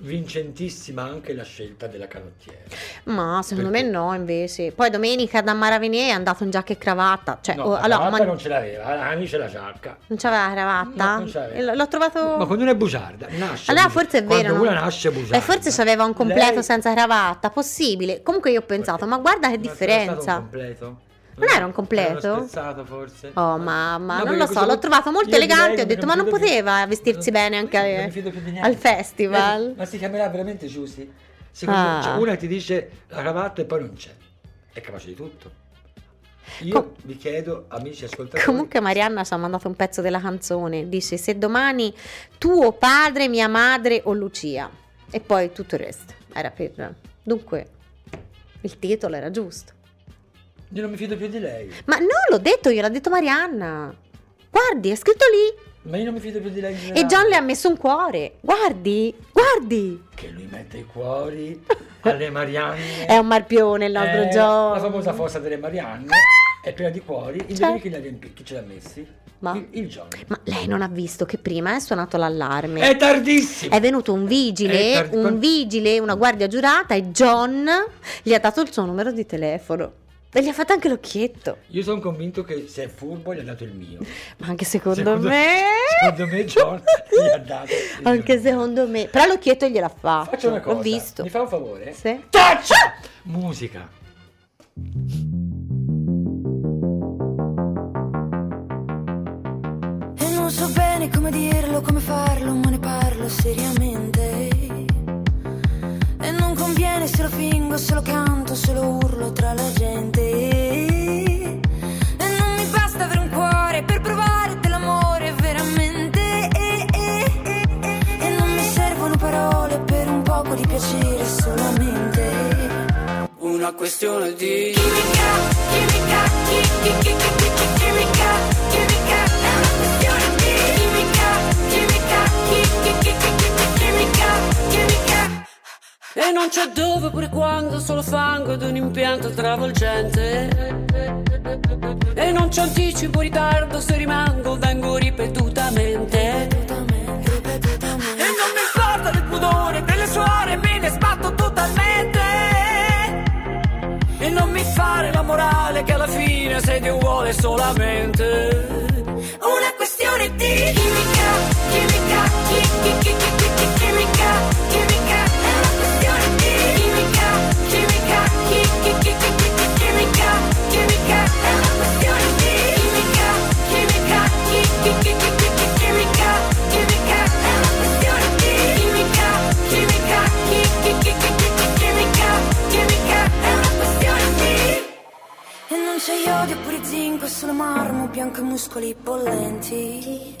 vincentissima anche la scelta della canottiera. Ma secondo Perché? me no, invece. Poi domenica da Maravenier è andato in giacca e cravatta. Cioè, No, oh, la allora, cravatta ma- non ce l'aveva, Ani c'è la giacca. non c'aveva la cravatta? No, c'aveva. E L'ho trovato. Ma quando uno è bugiarda, nasce. Allora bugiarda. forse è vero. Quando no? una nasce bugiarda. Eh, forse c'aveva un completo lei- senza cravatta, possibile. Comunque io ho pensato, ma guarda che Ma differenza. stato un completo? Non era un completo? Forse? Oh mamma, No, non lo so, l'ho trovato molto elegante. Ho detto, ma non poteva vestirsi bene anche al festival. Ma si chiamerà veramente? Secondo Ah. cioè, una ti dice la cravatta e poi non c'è. È capace di tutto. Io Com- vi chiedo, amici ascoltatori. Comunque Marianna ci ha mandato un pezzo della canzone. Dice se domani tuo padre, mia madre o Lucia. E poi tutto il resto. Era per... Dunque, il titolo era giusto. Io non mi fido più di lei. Ma non l'ho detto io, l'ha detto Marianna. Guardi, è scritto lì. Ma io non mi fido più di lei. E. John le ha messo un cuore. Guardi, guardi. Che lui mette i cuori alle Marianne. [laughs] È un marpione il nostro Eh, John. La famosa fossa delle Marianne è piena di cuori. Indovini Certo. chi, li ha riempi- chi ce l'ha messi? Ma- Il, il John. Ma lei non ha visto che prima è suonato l'allarme. È tardissimo. È venuto un È vigile, tardi- un vigile, una guardia giurata e John gli ha dato il suo numero di telefono. E gli ha fatto anche l'occhietto. Io sono convinto che se è furbo gli ha dato il mio. Ma anche secondo, Secondo- me. secondo me John [laughs] gli ha dato il Anche mio. secondo me. Però l'occhietto gliel'ha fatto. Faccio una cosa. L'ho visto. Mi fa un favore? Sì. Taccia! Musica. E non so bene come dirlo, come farlo, ma ne parlo seriamente. E non conviene se lo fingo, se lo canto, se lo urlo tra la gente. E non mi basta avere un cuore per provare dell'amore veramente. E, e, e, e, e non mi servono parole per un poco di piacere solamente. Una questione di Chimica, chimica, chi, chi, chi, chi, chi, chi, chimica, chimica, E non c'è dove pure quando Solo fango ed un impianto travolgente. E non c'è anticipo ritardo Se rimango vengo ripetutamente. E non mi importa del pudore Delle suore me ne sbatto totalmente. E non mi fare la morale Che alla fine sei Dio vuole solamente. Una questione di chimica, chimica, chi, chi, chi, chi, chi, chi, chimica, c'è iodio pure zinco, è solo marmo, bianco e muscoli bollenti.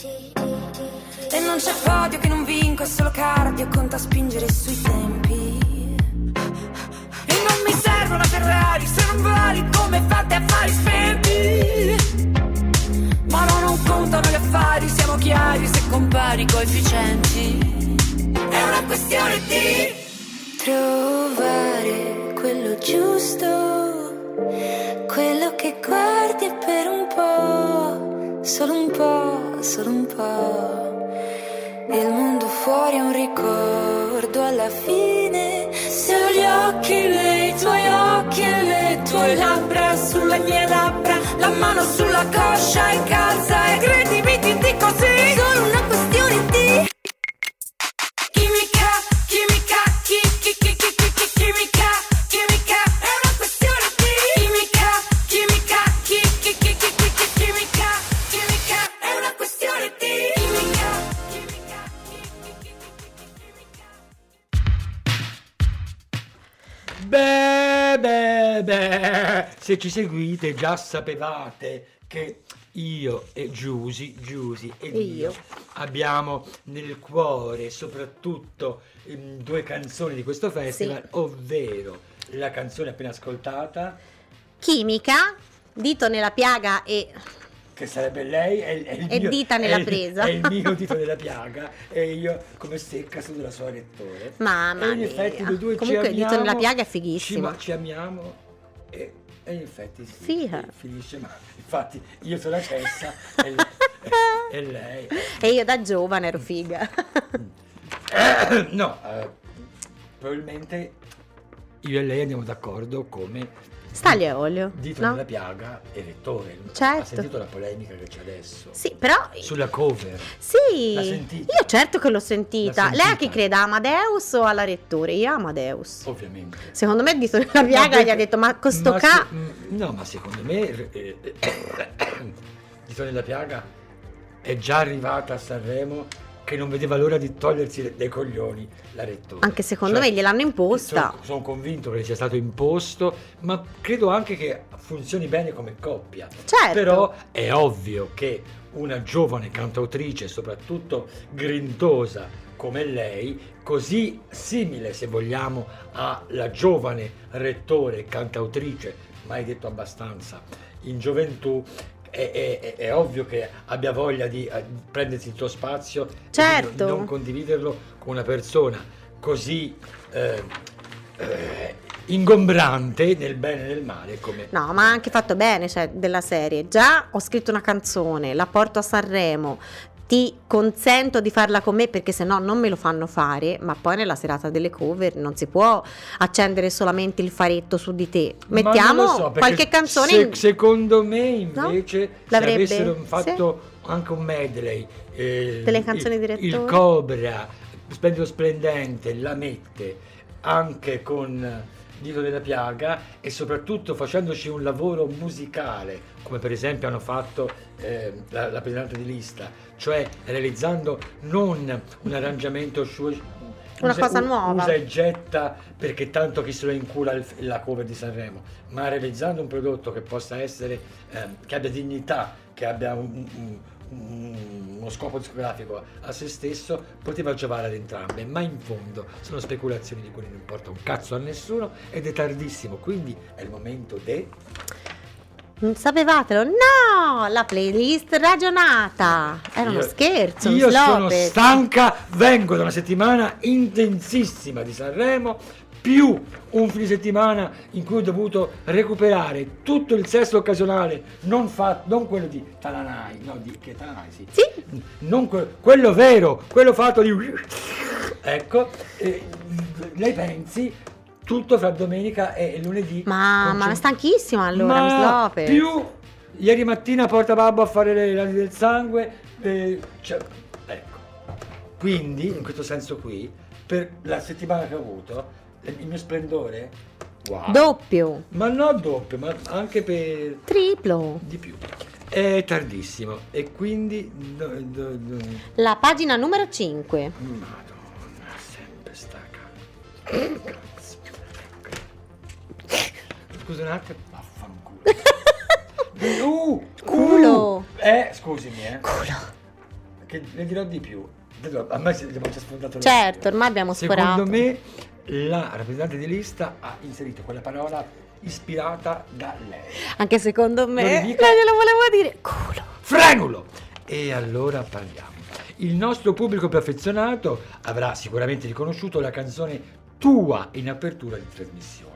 E non c'è podio che non vinco, è solo cardio, conta spingere sui tempi. E non mi serve una Ferrari se non vali come fate affari spenti. Ma no, non contano gli affari, siamo chiari se compari coefficienti. È una questione di trovare quello giusto, quello che guardi per un po', solo un po', solo un po'. Il mondo fuori è un ricordo alla fine. Se ho gli occhi, nei tuoi occhi e le tue labbra sulle mie labbra, la mano sulla coscia in calza e credimi ti dico sì. Se ci seguite già sapevate che io e Giusy, Giusy e io io. abbiamo nel cuore soprattutto ehm, due canzoni di questo festival, ovvero la canzone appena ascoltata, Chimica, dito nella piaga e che sarebbe lei è, è il E mio, dita è nella il- presa. è il mio dito nella [laughs] piaga e io come secca sulla sua rettore Mamma e in mia. effetti noi due Comunque ci il dito nella piaga è ci, fighissimo. ma- ci amiamo e, e in effetti sì, Figa. finisce ma infatti io sono la cessa e, [laughs] e lei E io da giovane ero figa. [coughs] no eh, probabilmente io e lei andiamo d'accordo come Staglia e olio. dito no? nella piaga e rettore Certo. ha sentito la polemica che c'è adesso Sì, però sulla cover Sì, L'ha sentita? io certo che l'ho sentita. L'ha Lei a sentita? chi crede? A Amadeus o alla rettore? Io a Amadeus. ovviamente Secondo me dito nella piaga Vabbè, gli ha detto ma questo ma ca... se- mm, no ma secondo me eh, eh, [coughs] Dito nella piaga è già arrivata a Sanremo che non vedeva l'ora di togliersi dai coglioni la rettore Anche secondo Cioè, me gliel'hanno imposta. sono, sono convinto che sia stato imposto ma credo anche che funzioni bene come coppia Certo. però è ovvio che una giovane cantautrice, soprattutto grintosa come lei, così simile se vogliamo alla giovane rettore cantautrice, mai detto abbastanza, in gioventù, è, è- è ovvio che abbia voglia di eh, prendersi il tuo spazio e Certo. di non condividerlo con una persona così eh, eh, ingombrante nel bene e nel male come No, ma ha anche fatto bene, cioè, della serie. Già ho scritto una canzone, la porto a Sanremo, ti consento di farla con me perché se no non me lo fanno fare, ma poi nella serata delle cover non si può accendere solamente il faretto su di te. Mettiamo so, qualche canzone se- in- secondo me invece se L'avrebbe? avessero fatto anche un medley eh, Delle canzoni il, di Rettore? il Cobra Splendido Splendente la mette anche con Dito della Piaga e soprattutto facendoci un lavoro musicale come per esempio hanno fatto eh, la, la di lista cioè realizzando non un arrangiamento su Una cosa nuova. usa e getta perché tanto chi se lo incula il- la cover di Sanremo, ma realizzando un prodotto che possa essere, ehm, che abbia dignità, che abbia un- un- un- uno scopo discografico a se stesso, poteva giovare ad entrambe, ma in fondo sono speculazioni di cui non importa un cazzo a nessuno ed è tardissimo, quindi è il momento de... Non sapevatelo? No! La playlist ragionata! Era uno scherzo, Io sono slope. stanca, vengo da una settimana intensissima di Sanremo, più un fine settimana in cui ho dovuto recuperare tutto il sesso occasionale, non, fa- non quello di Talanai, no, di che Talanai sì. Sì. Non que- quello vero, quello fatto di... Ecco, eh, lei pensi tutto fra domenica e lunedì. Ma, con ma stanchissima allora, Miss Lopez. più ieri mattina porta babbo a fare le lani del sangue eh, cioè, ecco quindi in questo senso qui per la settimana che ho avuto il mio splendore wow. Doppio, ma non doppio ma anche per triplo. di più è tardissimo e quindi do- do- do- La pagina numero 5. madonna sempre sta cazzo scusa un attimo vaffanculo [laughs] uh, Culo. uh, eh scusami eh Culo. che ne dirò di più a me si- abbiamo già sfondato Certo, ormai abbiamo secondo sforato. me la rappresentante di lista ha inserito quella parola ispirata da lei Anche secondo me. Lo Non ridica? glielo volevo dire. Culo. frenulo e allora parliamo il nostro pubblico più affezionato avrà sicuramente riconosciuto la canzone tua in apertura di trasmissione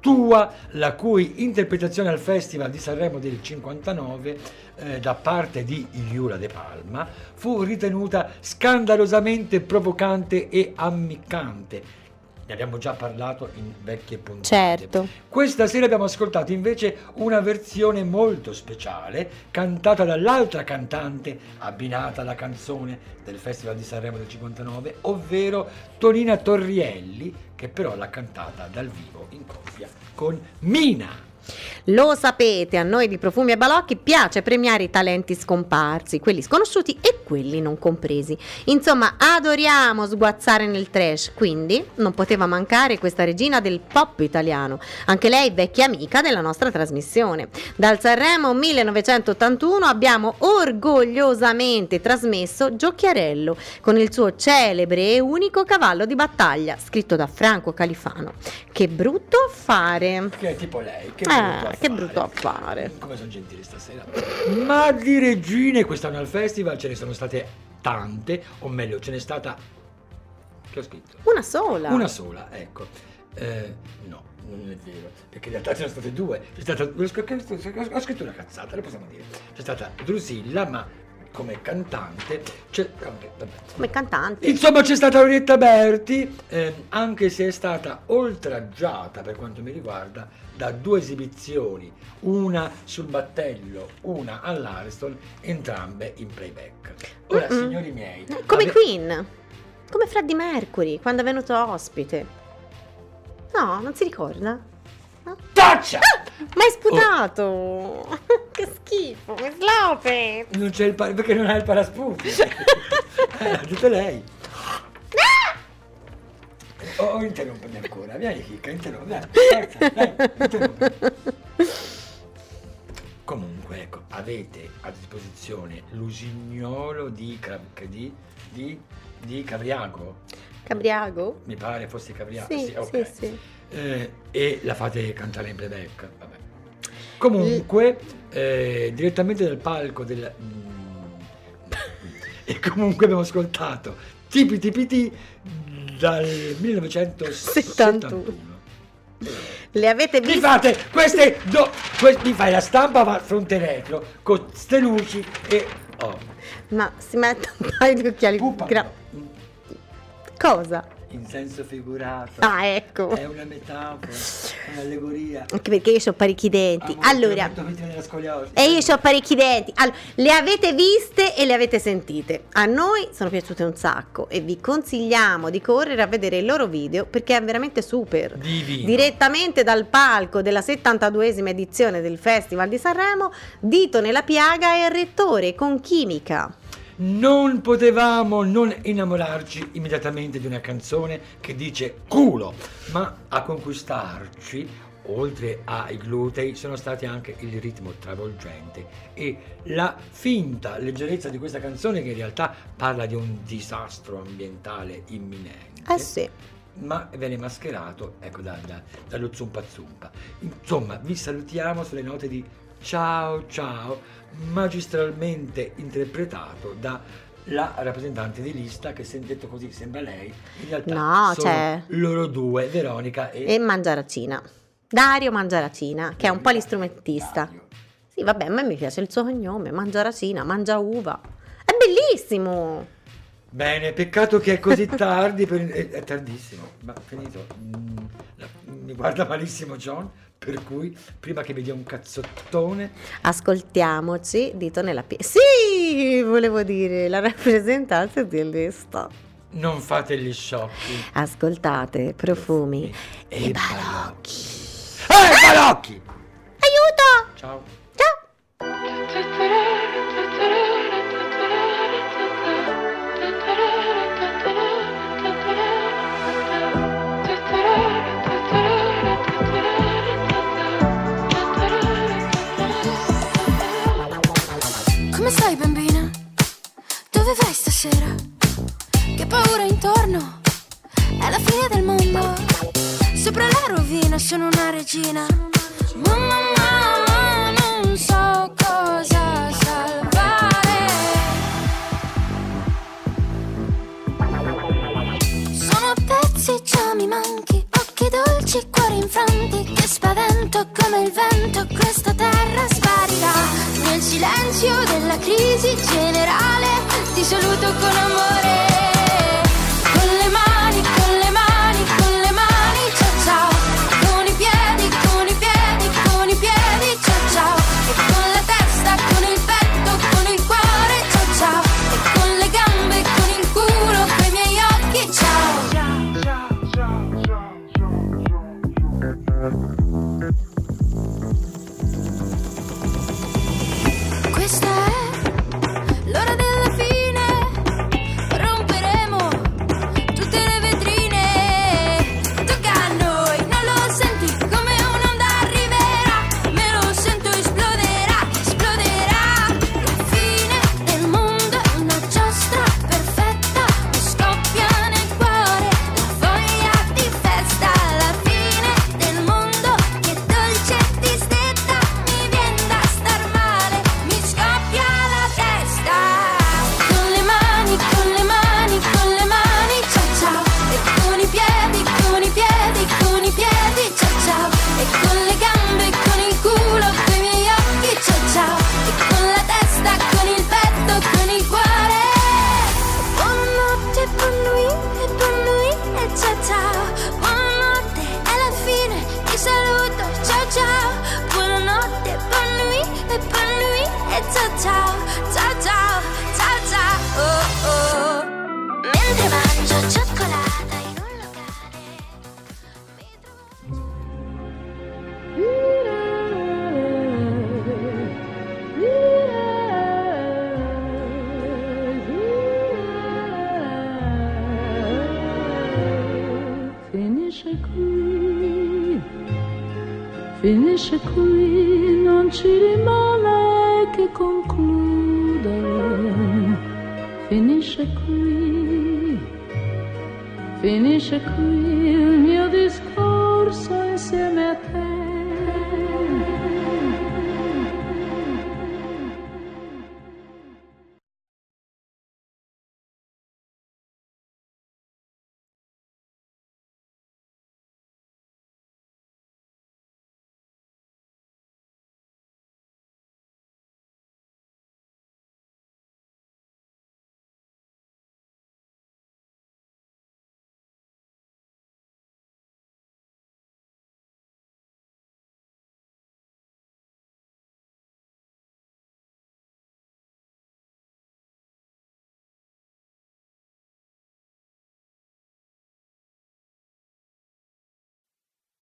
tua la cui interpretazione al Festival di Sanremo del 59 eh, da parte di Iula De Palma fu ritenuta scandalosamente provocante e ammiccante ne abbiamo già parlato in vecchie puntate Certo. questa sera abbiamo ascoltato invece una versione molto speciale cantata dall'altra cantante abbinata alla canzone del Festival di Sanremo del 59, ovvero Tonina Torrielli, che però l'ha cantata dal vivo in coppia con Mina. Lo sapete, a noi di Profumi e Balocchi piace premiare i talenti scomparsi, quelli sconosciuti e quelli non compresi. Insomma, adoriamo sguazzare nel trash, quindi non poteva mancare questa regina del pop italiano, anche lei vecchia amica della nostra trasmissione. Dal Sanremo 1981 abbiamo orgogliosamente trasmesso Giochiarello con il suo celebre e unico cavallo di battaglia, scritto da Franco Califano. Che brutto affare! Che tipo lei, che Eh, che brutto affare. Come sono gentili stasera. Ma di regine quest'anno al festival ce ne sono state tante, o meglio, ce n'è stata. Che ho scritto? Una sola. Una sola, ecco. Eh, no, non è vero, perché in realtà ce ne sono state due. C'è stata, ho scritto- una cazzata, lo possiamo dire. C'è stata Drusilla, ma come cantante. Vabbè, vabbè. Come cantante. Insomma, c'è stata Orietta Berti, ehm, anche se è stata oltraggiata per quanto mi riguarda da due esibizioni, una sul battello, una all'Ariston, entrambe in playback. Ora, Mm-mm. signori miei, Come abbi- Queen. Come Freddie Mercury, quando è venuto ospite. No, non si ricorda? Taccia! Ma hai sputato! [laughs] che schifo, Miss Lopez! Non c'è il pa- perché non ha il parasputi. [laughs] eh, l'ha detto lei. O oh, interrompimi ancora, vieni Chicca, interrompi, dai, forza, dai. Comunque, ecco, avete a disposizione l'usignolo di, di, di, di Cavriago, Cabriago? mi pare fosse Cavriago, Sì, ok. sì, sì. Eh, e la fate cantare in playback. Vabbè. Comunque, eh, direttamente dal palco del... mm, [laughs] e comunque abbiamo ascoltato Tipi Tipiti dal 1971. Le avete Mi viste? fate queste... do- que- mi fai la stampa va fronte retro con ste luci e... Oh, Ma si mette un paio di occhiali pupa. gra- Cosa? In senso figurato. Ah, ecco. È una metafora, un'allegoria. Anche perché io ho parecchi denti. Amore, allora, e io ho parecchi denti. Allora, le avete viste e le avete sentite. A noi sono piaciute un sacco e vi consigliamo di correre a vedere il loro video perché è veramente super. Divino. Direttamente dal palco della 72esima edizione del Festival di Sanremo, Dito nella piaga e il rettore con chimica. Non potevamo non innamorarci immediatamente di una canzone che dice culo, ma a conquistarci, oltre ai glutei, sono stati anche il ritmo travolgente e la finta leggerezza di questa canzone che in realtà parla di un disastro ambientale imminente. Eh sì. Ma viene mascherato, ecco, da- da- dallo zumpa zumpa. Insomma, vi salutiamo sulle note di ciao ciao, magistralmente interpretato da la rappresentante di lista che se detto così sembra lei, in realtà No, sono cioè- loro due, Veronica e, E Mangiaracina. Dario Mangiaracina, che è un po' l'istrumentista. Dario. Sì, vabbè, a me mi piace il suo cognome, Mangiaracina, mangia uva. È bellissimo! Bene, peccato che è così tardi, per- è, è tardissimo, ma finito. Mm, mi guarda malissimo John, per cui prima che mi dia un cazzottone Ascoltiamoci, dito nella piega. Sì, volevo dire, la rappresentanza di lista. non fate gli sciocchi. Ascoltate, profumi E e balocchi. Eh, balocchi! Aiuto! Ciao! Regina.